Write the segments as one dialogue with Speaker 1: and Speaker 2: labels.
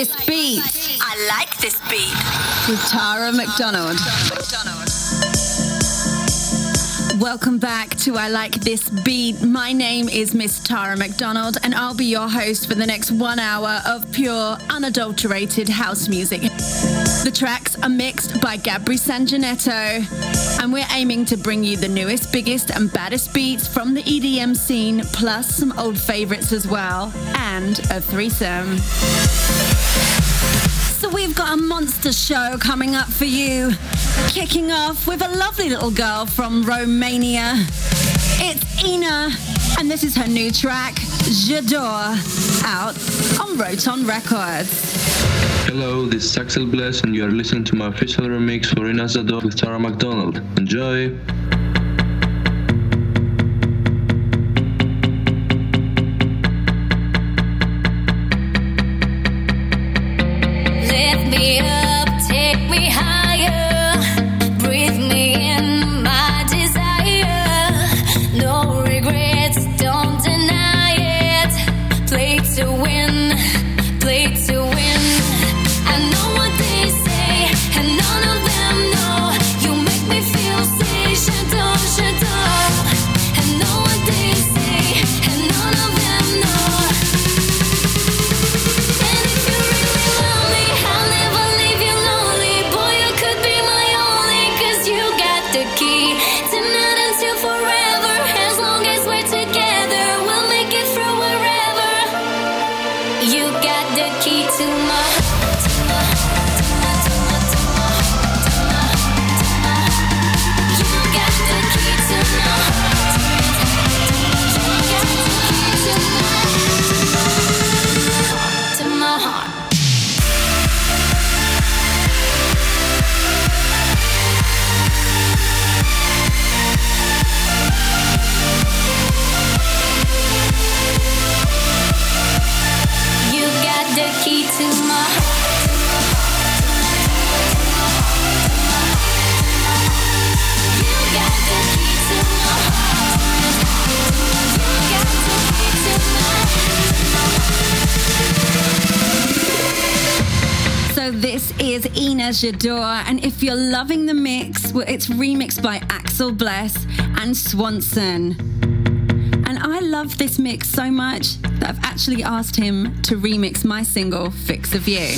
Speaker 1: this beat.
Speaker 2: I like this beat.
Speaker 1: With Tara McDonald. Welcome back to I Like This Beat. My name is Miss Tara McDonald, and I'll be your host for the next one hour of pure, unadulterated house music. The tracks are mixed by Gabri Sanjanetto, and we're aiming to bring you the newest, biggest, and baddest beats from the EDM scene, plus some old favorites as well, and a threesome. So we've got a monster show coming up for you. Kicking off with a lovely little girl from Romania. It's Inna, and this is her new track, J'adore, out on Roton Records.
Speaker 3: Hello, this is Axel Bless, and you are listening to my official remix for Inna J'adore with Tara McDonald. Enjoy!
Speaker 1: J'adore. And if you're loving the mix, well, it's remixed by Axel Bless and Swanson. And I love this mix so much that I've actually asked him to remix my single, Fix of You.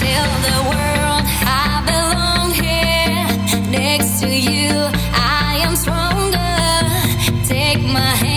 Speaker 4: Tell the world I belong here next to you. I am stronger. Take my hand,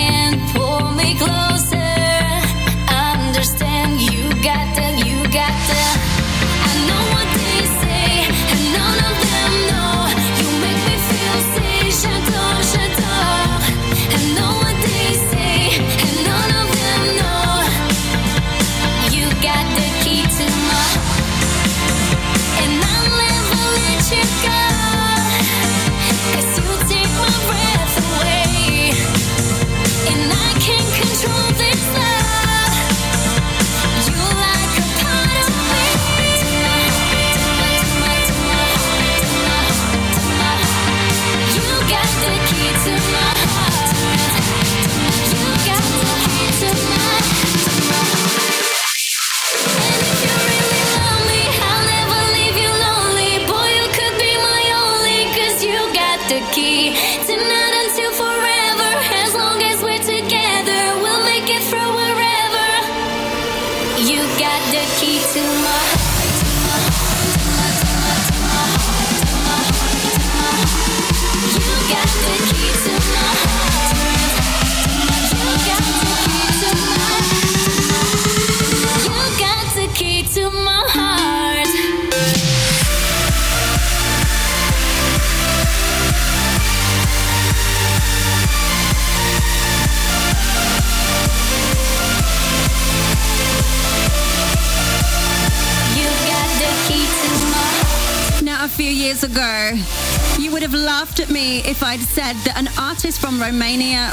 Speaker 1: said that an artist from Romania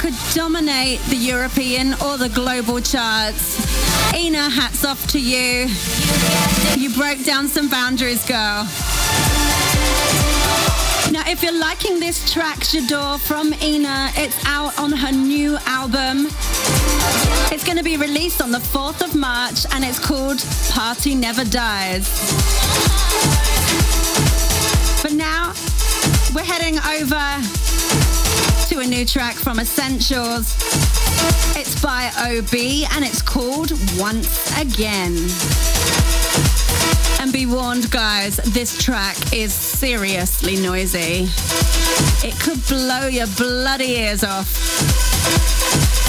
Speaker 1: could dominate the European or the global charts. Inna, hats off to you. You broke down some boundaries, girl. Now, if you're liking this track, J'adore from Inna, it's out on her new album. It's going to be released on the 4th of March and it's called Party Never Dies. We're heading over to a new track from Essentials. It's by OB and it's called Once Again. And be warned, guys, this track is seriously noisy. It could blow your bloody ears off.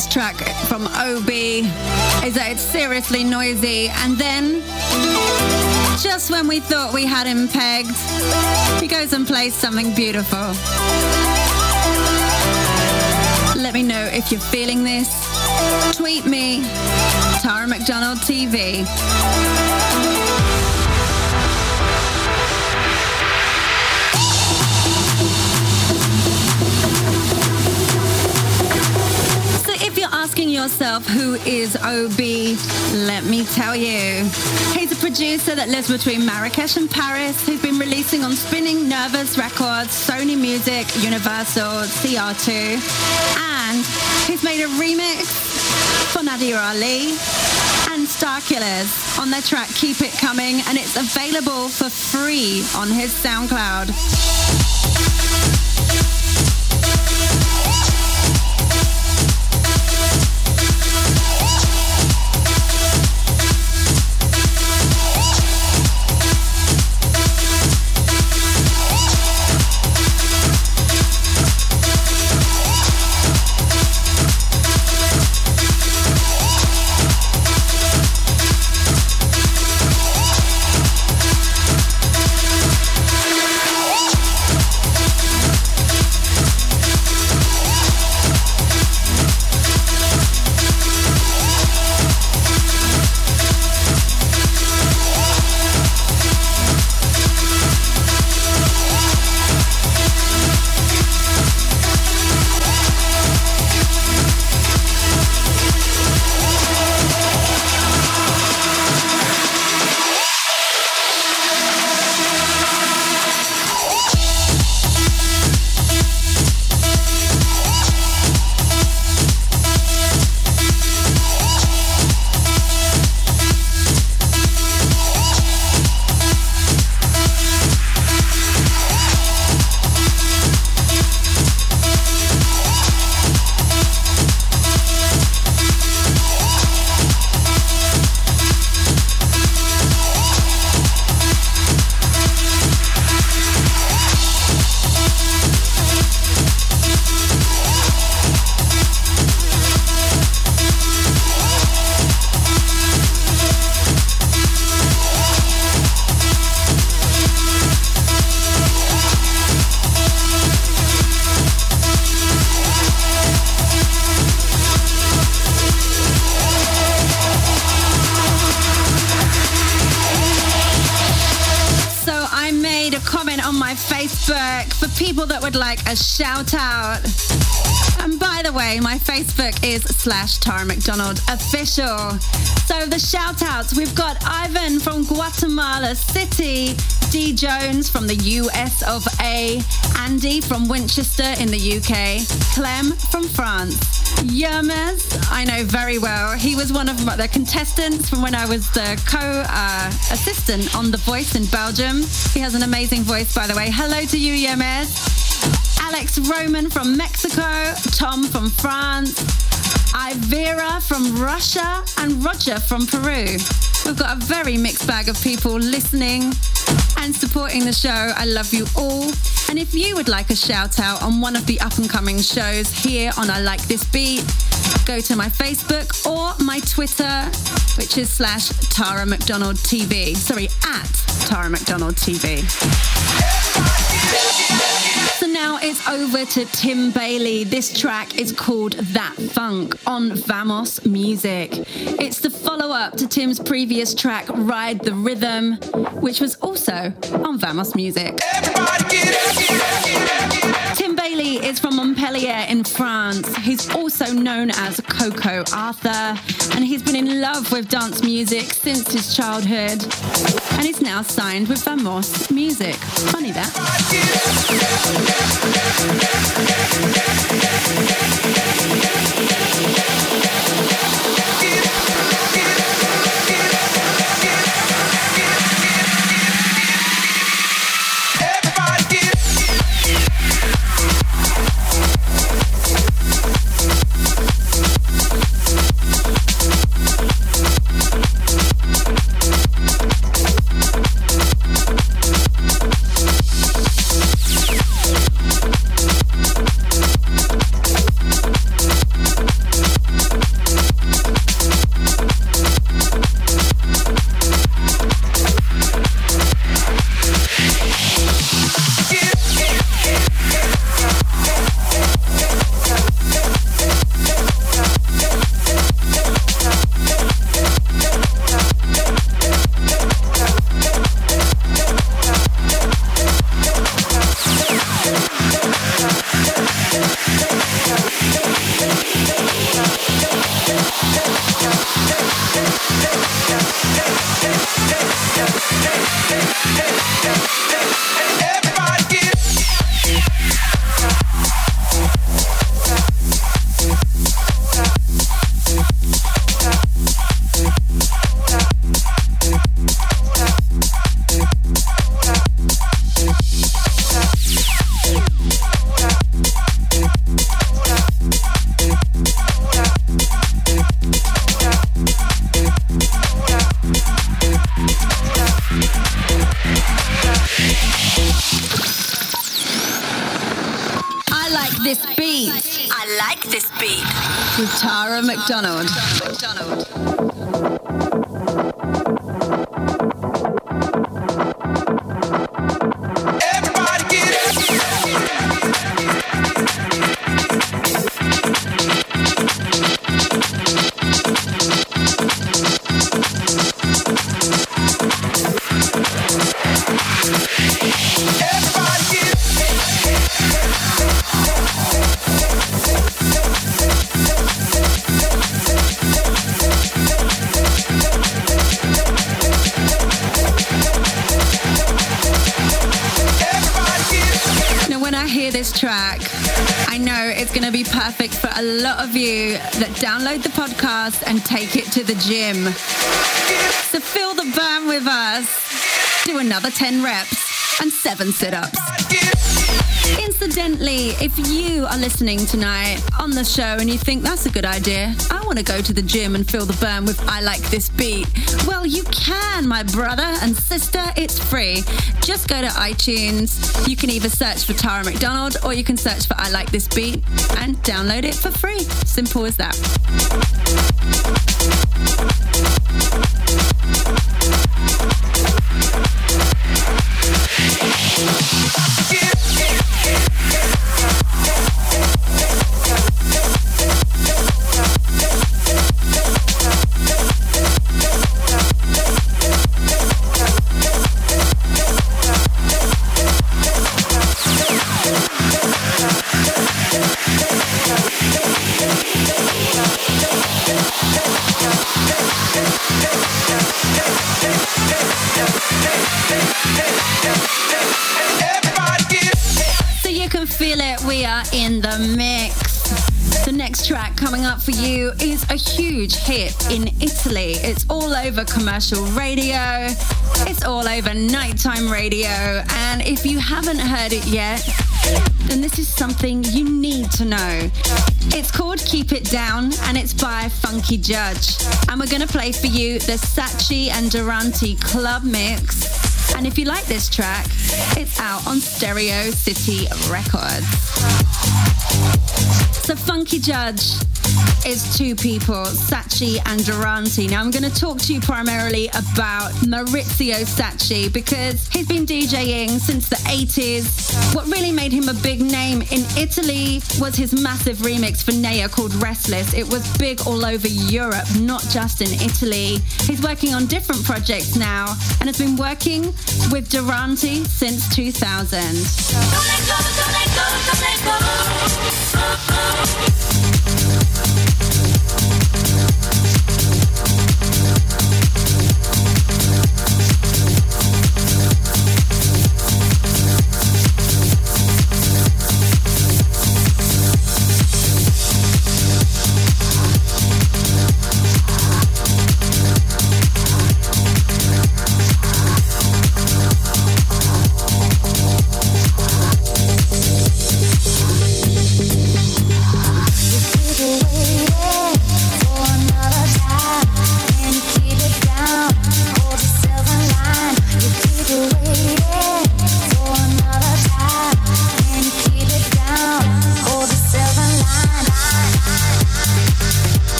Speaker 1: This track from OB is that it's seriously noisy. And then, just when we thought we had him pegged, he goes and plays something beautiful. Let me know if you're feeling this. Tweet me, Tara McDonald TV. Asking yourself who is OB, let me tell you. He's a producer that lives between Marrakesh and Paris, who's been releasing on Spinning Nervous Records, Sony Music, Universal, CR2, and he's made a remix for Nadia Ali and Starkillers on their track Keep It Coming, and it's available for free on his SoundCloud. Facebook is slash Tara McDonald official. So the shout outs, we've got Ivan from Guatemala City, D Jones from the US of A, Andy from Winchester in the UK, Clem from France, Yermes, I know very well. He was one of the contestants from when I was the co uh, assistant on The Voice in Belgium. He has an amazing voice, by the way. Hello to you, Yermes. Alex Roman from Mexico, Tom from France, Ivera from Russia, and Roger from Peru. We've got a very mixed bag of people listening and supporting the show. I love you all. And if you would like a shout out on one of the up and coming shows here on I Like This Beat, go to my Facebook or my Twitter, which is slash Tara McDonald TV. Sorry, at Tara McDonald TV. So now it's over to Tim Bailey. This track is called That Funk on Vamos Music. It's the follow up to Tim's previous track, Ride the Rhythm, which was also on Vamos Music. Tim Bailey is from Montpellier in France. He's also known as Coco Arthur, and he's been in love with dance music since his childhood. And he's now signed with Vamos Music. Funny that. The gym. So feel the burn with us. Do another 10 reps and seven sit ups. If you are listening tonight on the show and you think that's a good idea, I want to go to the gym and feel the burn with I Like This Beat, well, you can, my brother and sister. It's free. Just go to iTunes. You can either search for Tara McDonald or you can search for I Like This Beat and download it for free. Simple as that. Over commercial radio, it's all over nighttime radio, and if you haven't heard it yet, then this is something you need to know. It's called Keep It Down and it's by Funky Judge. And we're going to play for you the Sachi and Durante Club Mix. And if you like this track, it's out on Stereo City Records. So Funky Judge is two people, Sachi and Durante. Now I'm going to talk to you primarily about Maurizio Sachi because he's been DJing since the 80s. What really made him a big name in Italy was his massive remix for Naya called Restless. It was big all over Europe, not just in Italy. He's working on different projects now and has been working with Durante since 2000.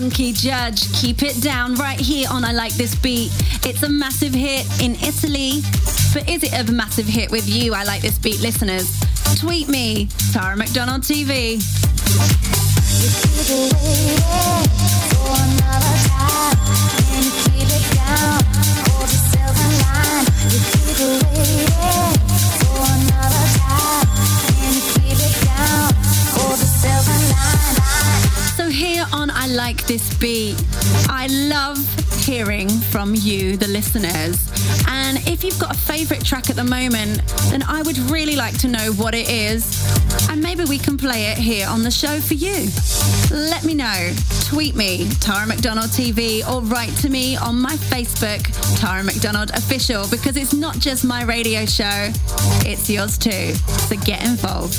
Speaker 1: Funky Judge. Keep it down right here on I Like This Beat. It's a massive hit in Italy, but is it a massive hit with you, I Like This Beat listeners? Tweet me, Tara McDonald TV. Like this beat. I love hearing from you, the listeners. And if you've got a favorite track at the moment, then I would really like to know what it is. And maybe we can play it here on the show for you. Let me know. Tweet me, Tara McDonald TV, or write to me on my Facebook, Tara McDonald Official, because it's not just my radio show, it's yours too. So get involved.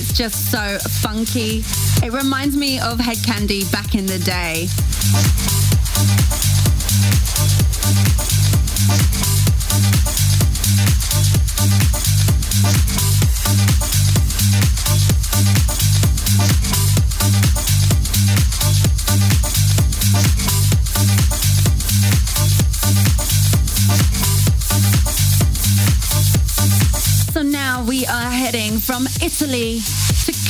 Speaker 1: It's just so funky. It reminds me of Hed Kandi back in the day. From Italy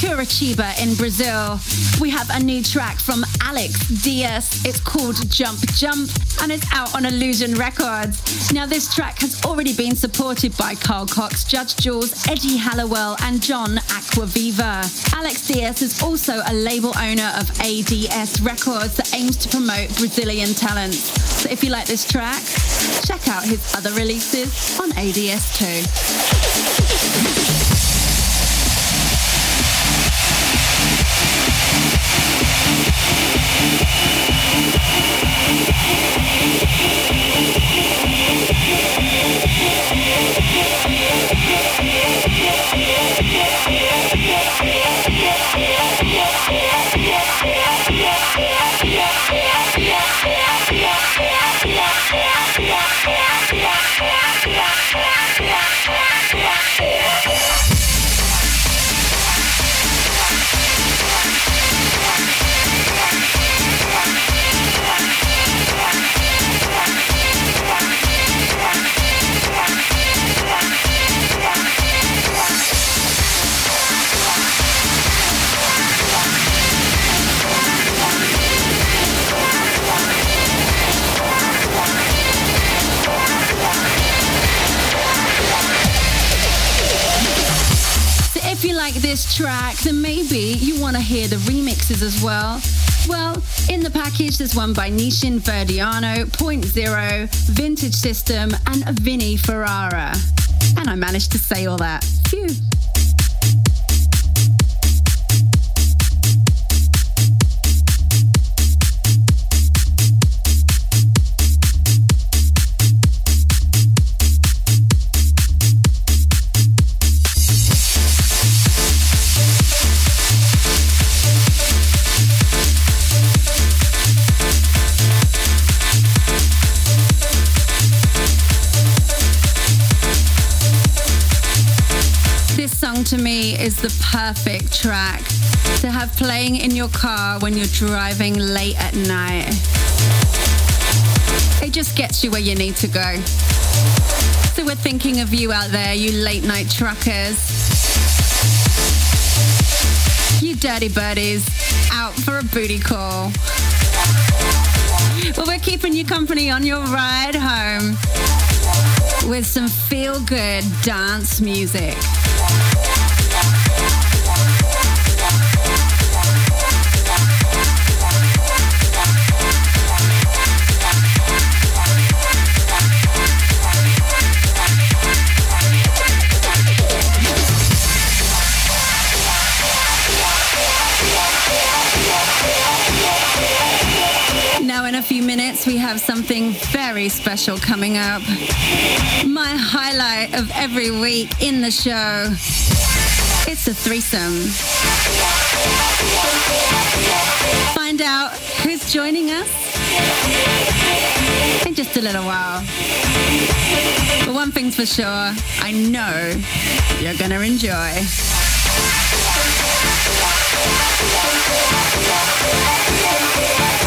Speaker 1: Curitiba in Brazil. We have a new track from Alex Diaz. It's called Jump Jump and it's out on Illusion Records. Now, this track has already been supported by Carl Cox, Judge Jules, Eddie Halliwell, and John Acquaviva. Alex Diaz is also a label owner of ADS Records that aims to promote Brazilian talent. So if you like this track, check out his other releases on ADS too. This track, then maybe you want to hear the remixes as well. Well, in the package, there's one by Nishin Verdiano, Point Zero, Vintage System, and Vinnie Ferrara. And I managed to say all that. Phew. Perfect track to have playing in your car when you're driving late at night. It just gets you where you need to go. So we're thinking of you out there, you late night truckers. You dirty birdies out for a booty call. Well, we're keeping you company on your ride home with some feel good dance music. we have something very special coming up. My highlight of every week in the show. It's a threesome. Find out who's joining us in just a little while. But one thing's for sure, I know you're going to enjoy. Yeah.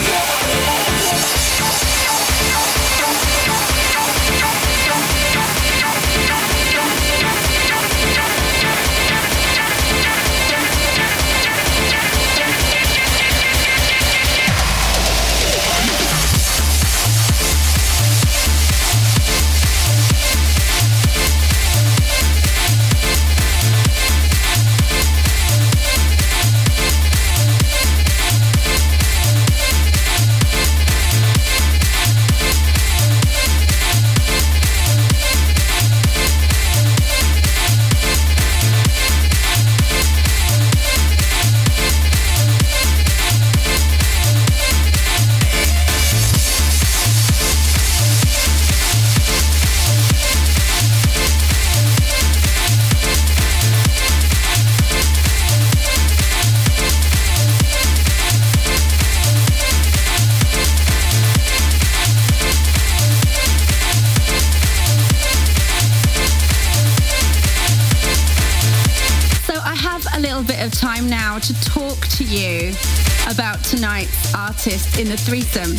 Speaker 1: In the threesome.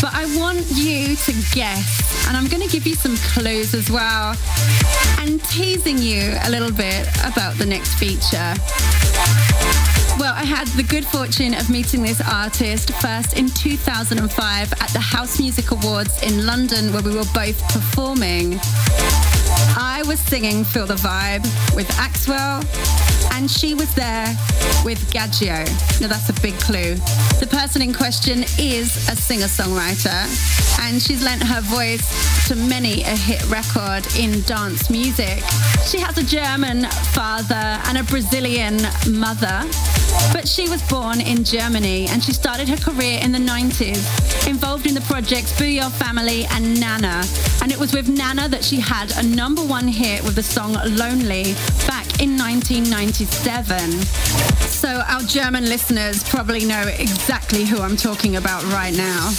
Speaker 1: But I want you to guess, and I'm going to give you some clues as well, and teasing you a little bit about the next feature. Well, I had the good fortune of meeting this artist first in 2005 at the House Music Awards in London, where we were both performing. I was singing Feel the Vibe with Axwell, and she was there with Gaggio. Now, that's a big clue. The person in question is a singer songwriter, and she's lent her voice to many a hit record in dance music. She has a German father and a Brazilian mother, but she was born in Germany and she started her career in the 90s, involved in the projects Booyah Family and Nana. And it was with Nana that she had a number one hit with the song Lonely back in 1997. So our German listeners probably know exactly who I'm talking about right now.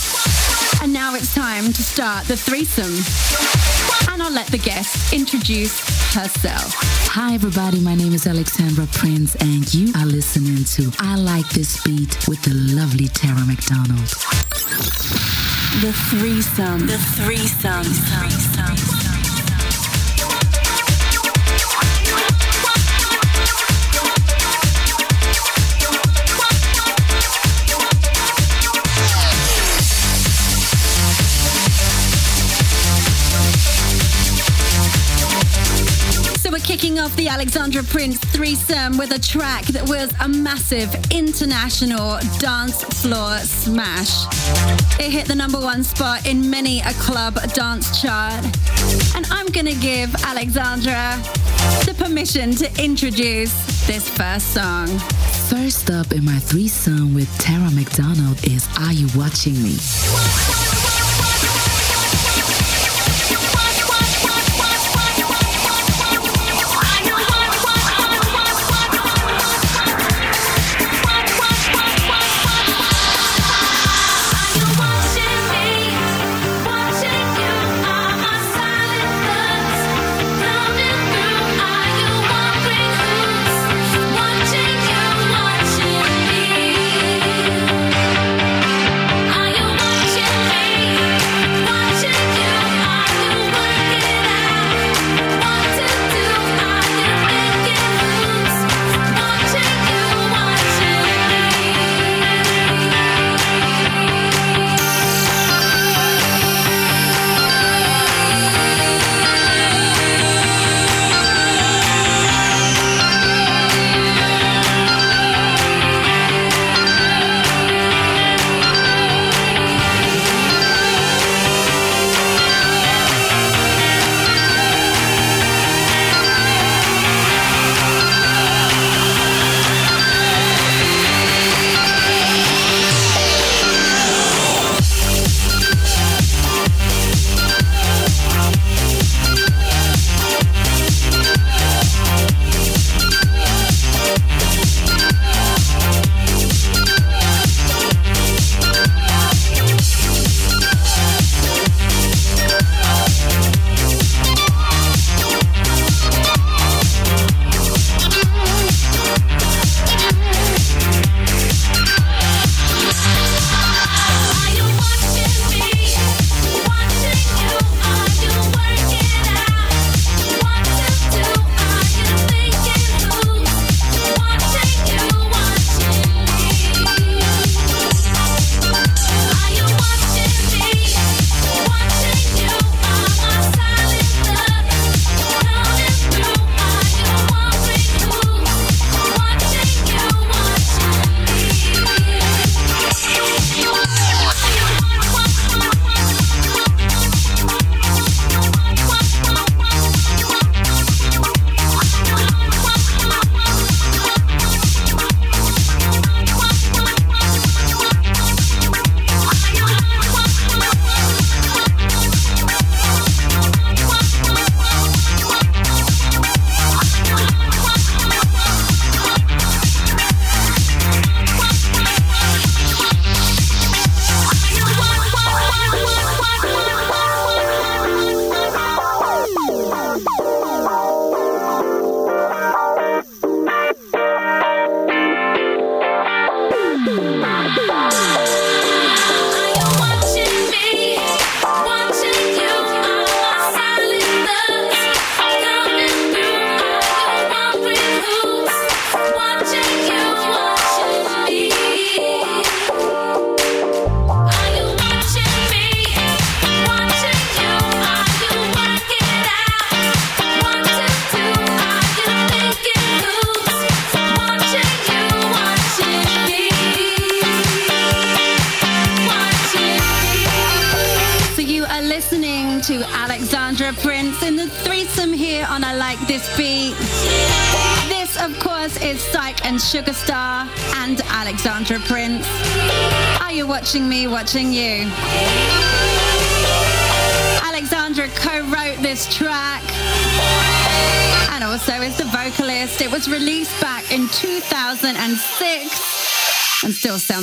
Speaker 1: And now it's time to start the threesome. And I'll let the guest introduce herself.
Speaker 5: Hi, everybody. My name is Alexandra Prince, and you are listening to I Like This Beat with the lovely Tara McDonald.
Speaker 1: The threesome.
Speaker 2: The threesome. threesome.
Speaker 1: Kicking off the Alexandra Prince threesome with a track that was a massive international dance floor smash. It hit the number one spot in many a club dance chart. And I'm going to give Alexandra the permission to introduce this first song.
Speaker 5: First up in my threesome with Tara McDonald is Are You Watching Me?
Speaker 4: Watching me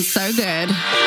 Speaker 1: sounds so good.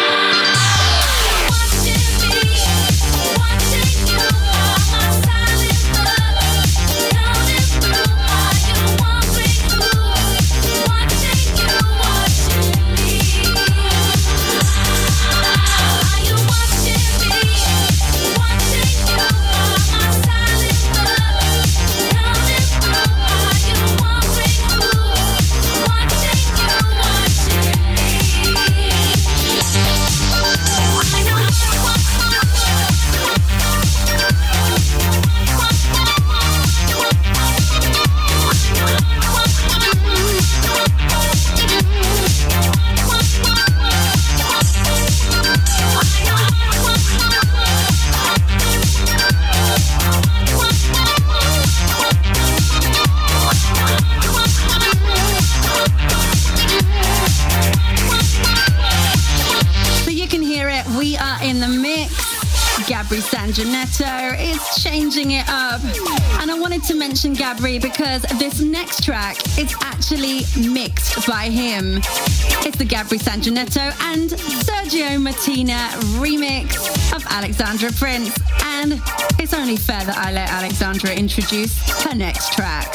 Speaker 1: Because this next track is actually mixed by him. It's the Gabri Sanjanetto and Sergio Martina remix of Alexandra Prince. And it's only fair that I let Alexandra introduce her next track.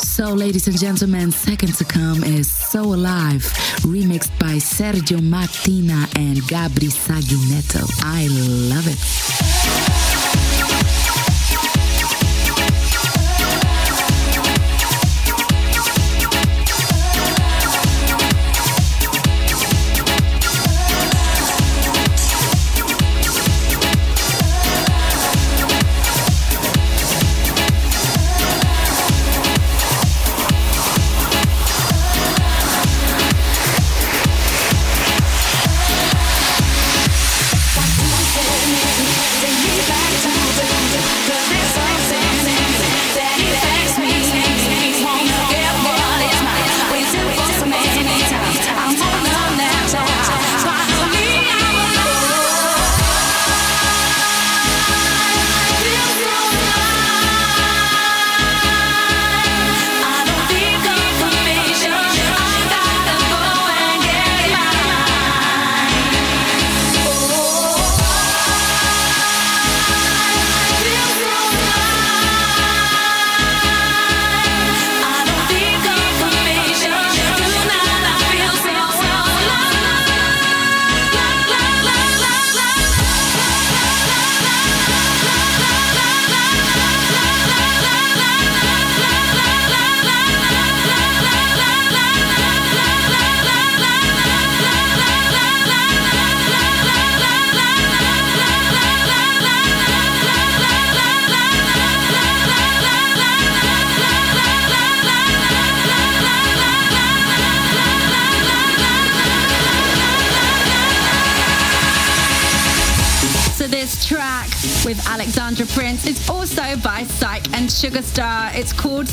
Speaker 4: So, ladies and gentlemen, second to come is So Alive, remixed by Sergio Martina and Gabri Sanjanetto. I love it.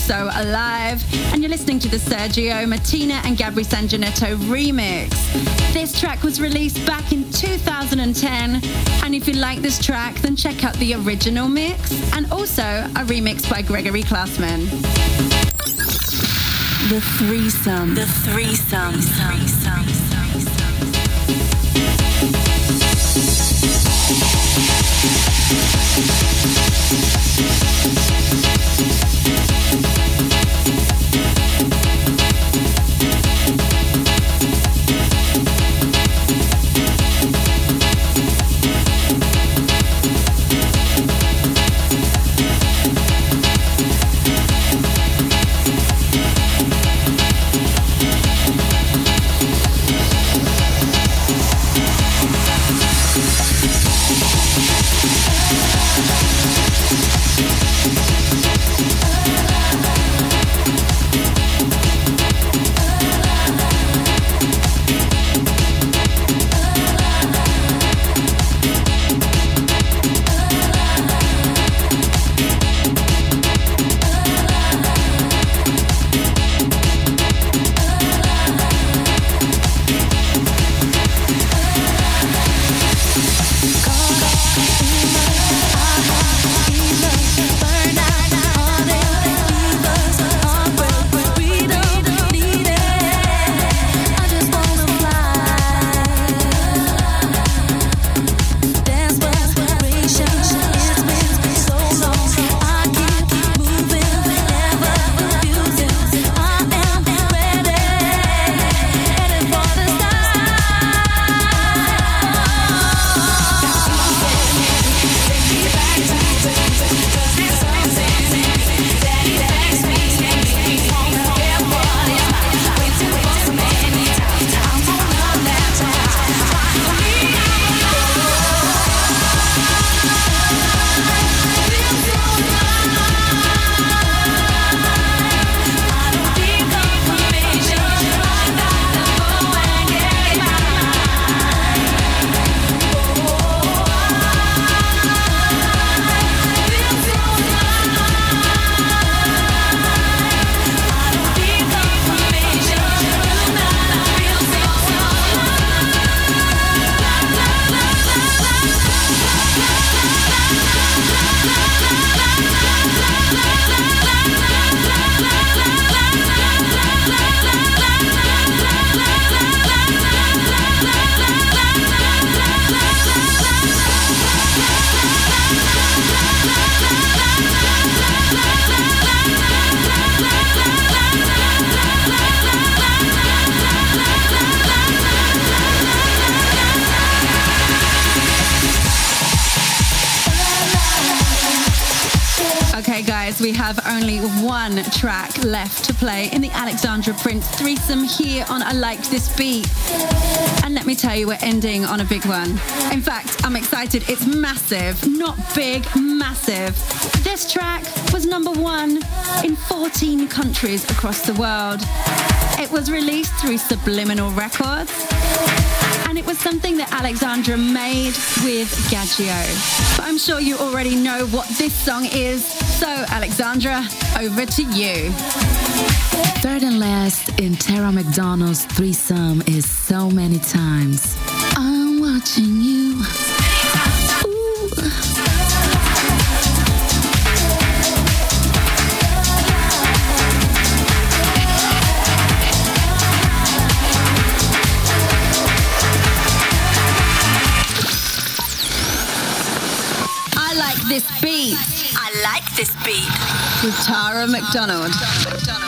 Speaker 1: So Alive. And you're listening to the Sergio Martina and Gabri Sanjanetto remix. This track was released back in 2010. And if you like this track, then check out the original mix and also a remix by Gregory Klassman.
Speaker 6: The threesome. The threesome. The threesome.
Speaker 7: Okay, one track left to play in the Alexandra Prince threesome here on I Like This Beat. And let me tell you, we're ending on a big one. In fact, I'm excited. It's massive. Not big, massive. This track was number one in 14 countries across the world. It was released through Subliminal Records it was something that Alexandra made with Gadjo. But I'm sure you already know what this song is. So, Alexandra, over to you.
Speaker 8: Third and last in Tara McDonald's threesome is So Many Times. I'm watching you.
Speaker 7: This beat. With Tara McDonald.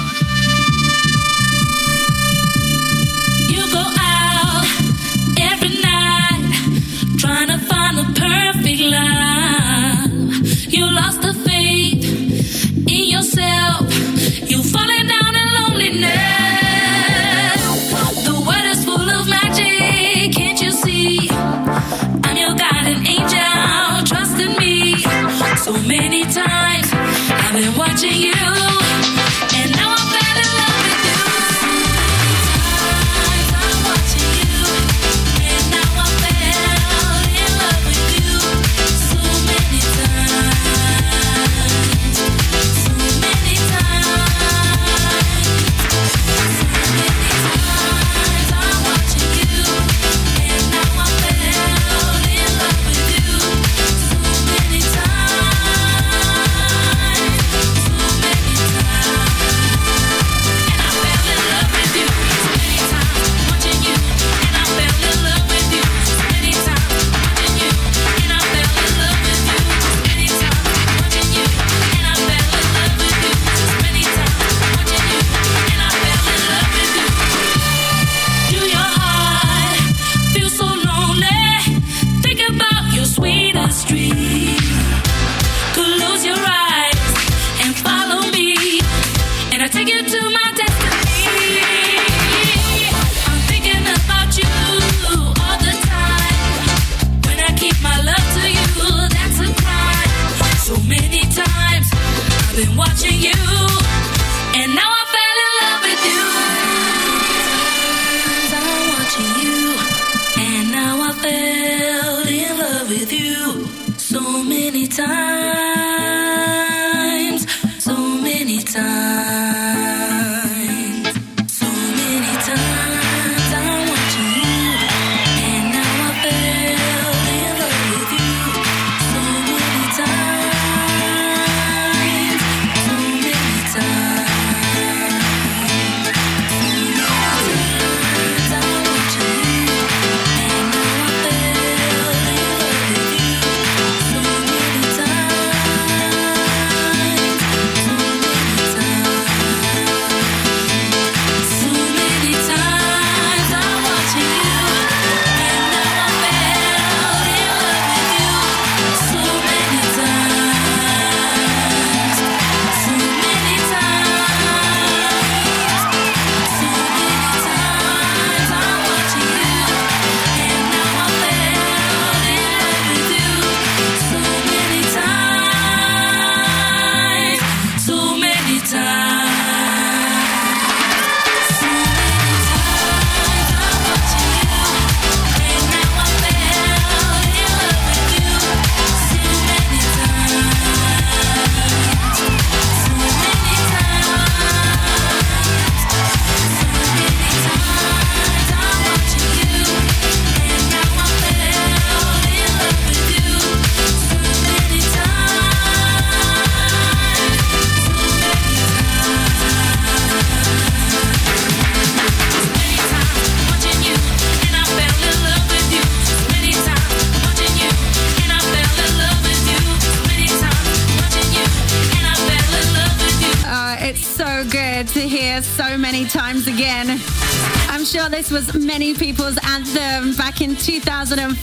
Speaker 7: This was many people's anthem back in 2005.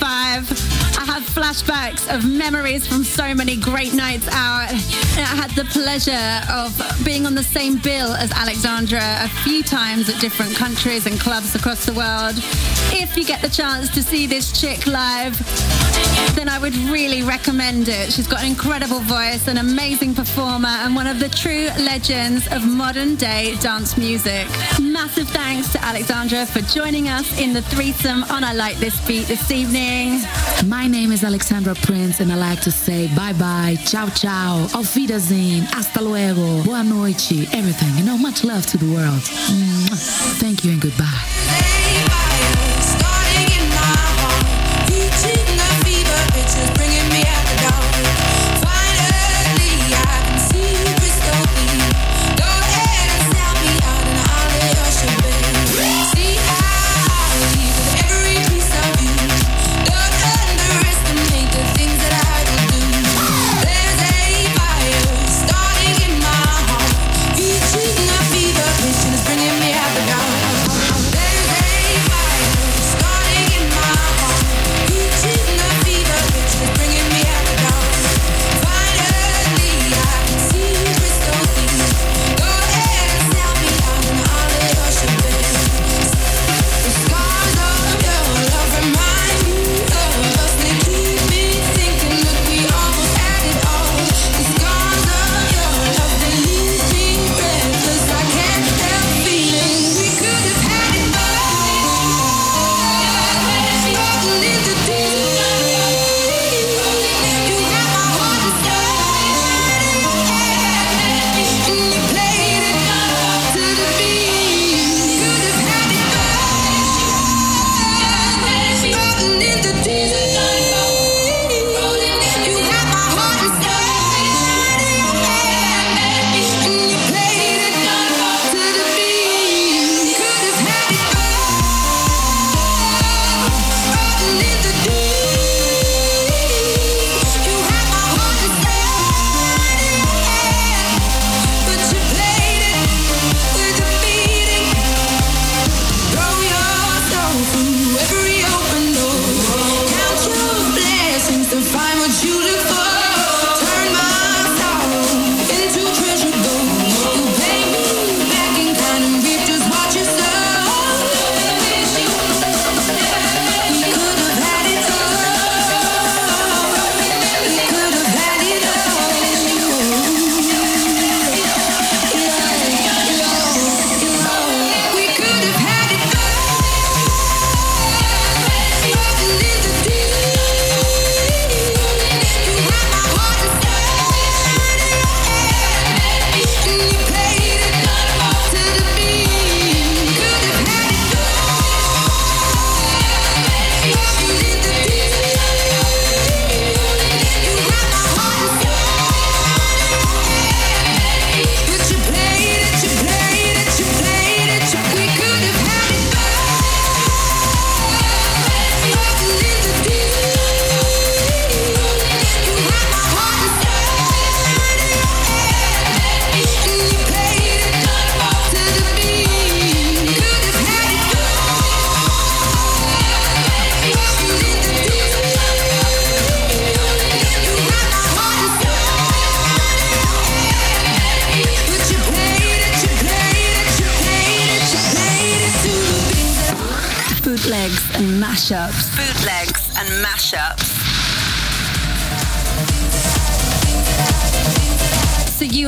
Speaker 7: I have flashbacks of memories from so many great nights out. I
Speaker 1: had the pleasure of being on the same bill as Alexandra a few times at different countries and clubs across the world. If you get the chance to see this chick live, then I would really recommend it. She's got an incredible voice, an amazing performer, and one of the true legends of modern day dance music. Massive thanks to Alexandra for joining us in the threesome on I Like This Beat this evening.
Speaker 5: My name is Alexandra Prince, and I like to say bye bye, ciao ciao, auf Wiedersehen, hasta luego, boa noite, everything. You know, much love to the world. Thank you and goodbye.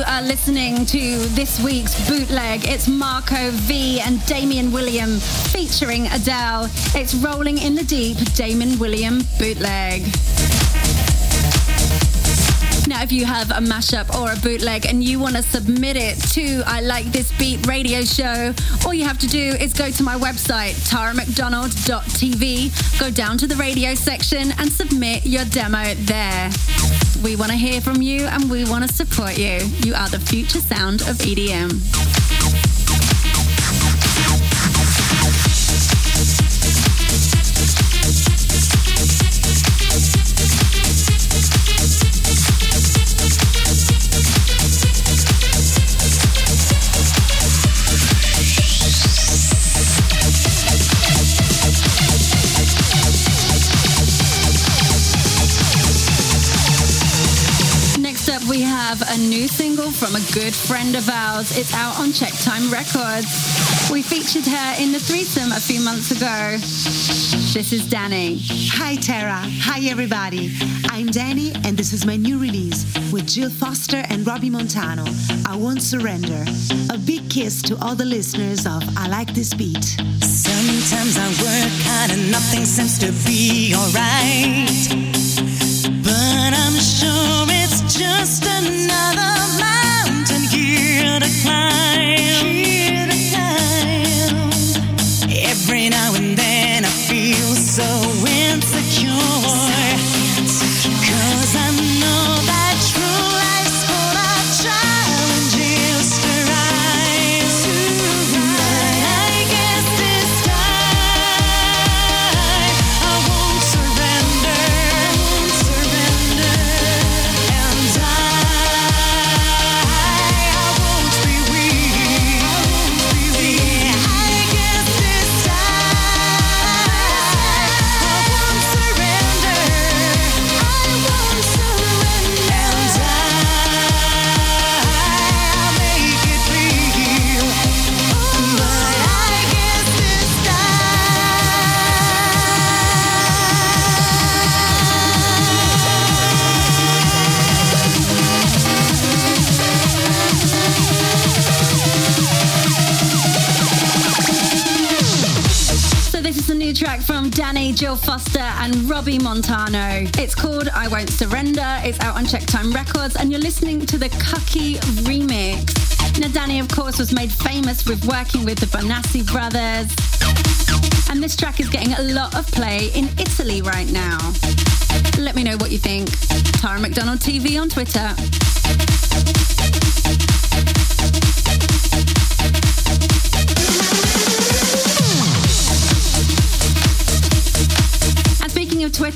Speaker 1: Are listening to this week's bootleg. It's Marco V and Damian William featuring Adele. It's Rolling in the Deep, Damian William bootleg. Now, if you have a mashup or a bootleg and you want to submit it to I Like This Beat radio show, all you have to do is go to my website, taramcdonald.tv, go down to the radio section and submit your demo there. We want to hear from you and we want to support you. You are the future sound of EDM. A a new single from a good friend of ours. It's out on Check Time Records. We featured her in the threesome a few months ago. This is Danny.
Speaker 9: Hi, Tara. Hi, everybody. I'm Danny, and this is my new release with Jill Foster and Robbie Montano. I Won't Surrender. A big kiss to all the listeners of I Like This Beat.
Speaker 10: Sometimes I work hard and nothing seems to be alright. And
Speaker 1: Robbie Montano. It's called I Won't Surrender. It's out on Check Time Records, and you're listening to the Cucky remix. Now, Danny, of course, was made famous with working with the Bonassi brothers. And this track is getting a lot of play in Italy right now. Let me know what you think. Tara McDonald TV on Twitter.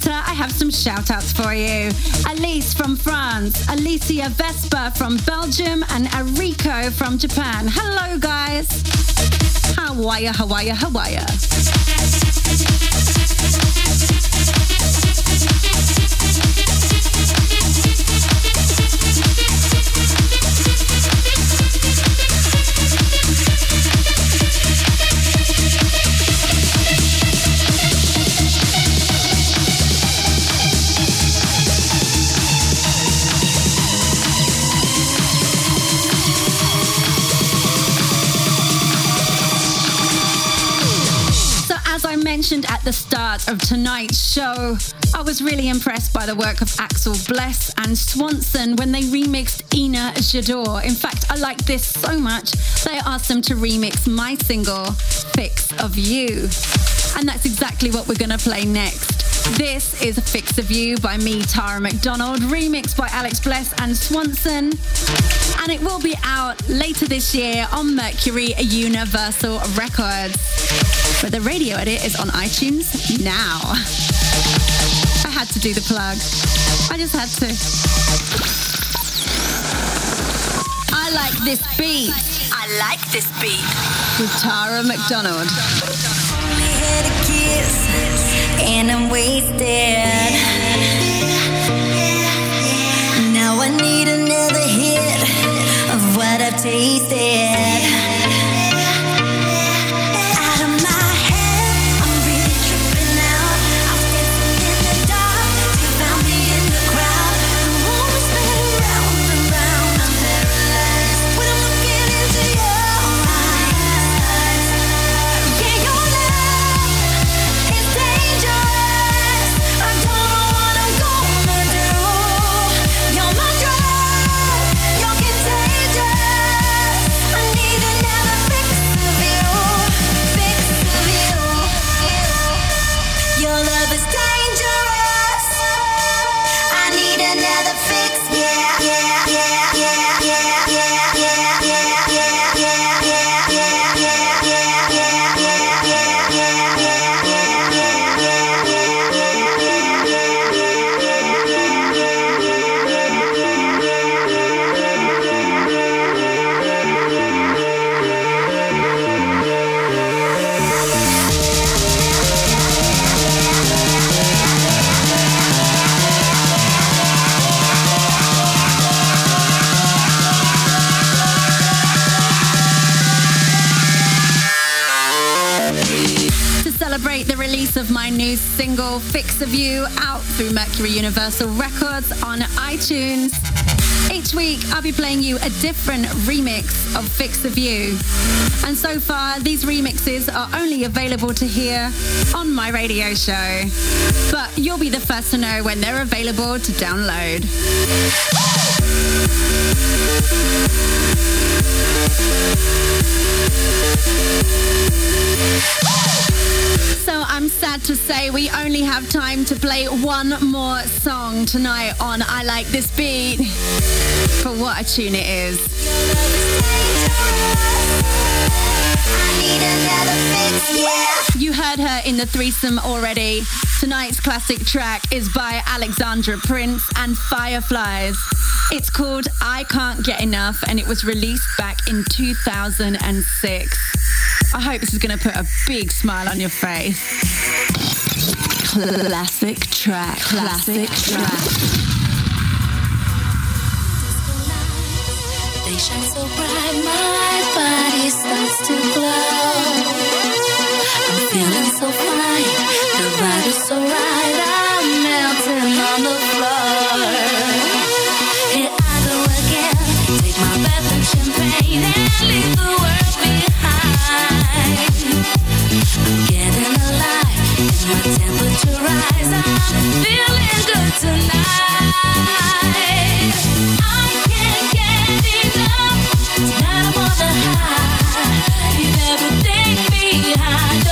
Speaker 1: Twitter, I have some shout outs for you. Elise from France, Alicia Vespa from Belgium, and Enrico from Japan. Hello, guys. Hawaii, Hawaii, Hawaii. Mentioned at the start of tonight's show, I was really impressed by the work of Axel Bless and Swanson when they remixed Inna Jador. In fact, I like this so much, they asked them to remix my single, Fix of You. And that's exactly what we're going to play next. This is Fix of You by me, Tara McDonald, remixed by Alex Bless and Swanson. And it will be out later this year on Mercury Universal Records. But the radio edit is on iTunes now. I had to do the plug. I just had to. I like this beat
Speaker 2: I like this beat.
Speaker 1: with Tara McDonald.
Speaker 10: Only had a kiss and I'm wasted. Now I need another hit of what I've tasted. You,
Speaker 1: out through Mercury Universal Records on iTunes. Each week, I'll be playing you a different remix of Fix of You. And so far, these remixes are only available to hear on my radio show. But you'll be the first to know when they're available to download. So I'm sad to say we only have time to play one more song tonight on I Like This Beat. For what a tune it is. You heard her in the threesome already. Tonight's classic track is by Alexandra Prince and Fireflies. It's called I Can't Get Enough and it was released back in 2006. I hope this is going to put a big smile on your face. Classic track, classic track.
Speaker 7: They shine so bright, my body starts to glow. I'm feeling so fine, the vibe is so right. I'm melting on the floor. You never think me high.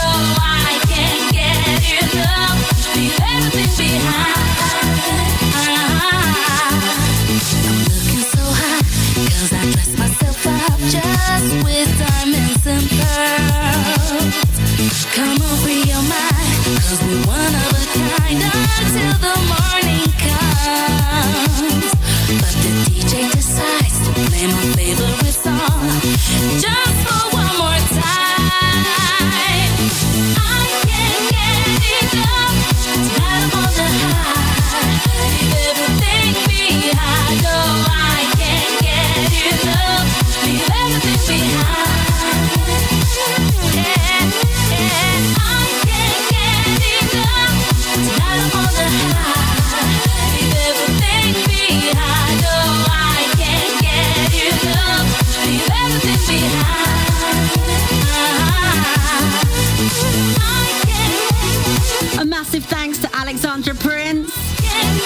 Speaker 7: Decides to
Speaker 1: Alexandra Prince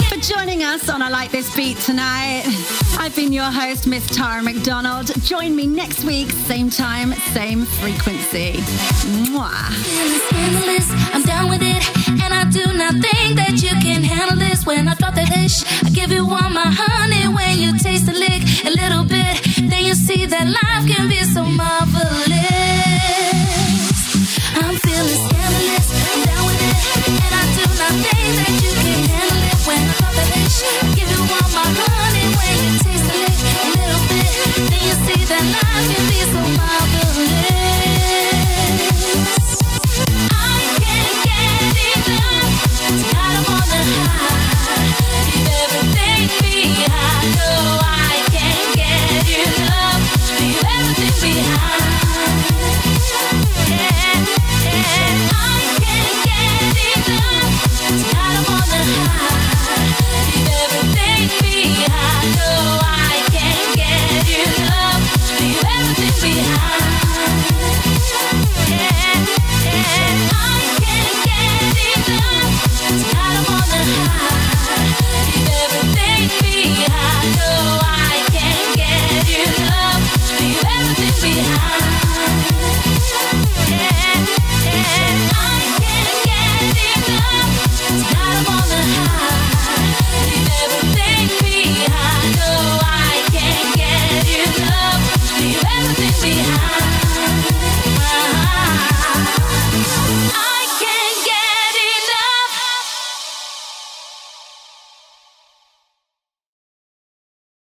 Speaker 1: for joining us on I Like This Beat tonight. I've been your host, Miss Tara McDonald. Join me next week, same time, same frequency. Mwah.
Speaker 7: I'm with it, and I do not think that you can handle this. When I drop that I give you all my honey. When you taste the lick a little bit, then you see that life can be so marvelous. I'm feeling give you all my honey. When you taste the lick a little bit, then you see that life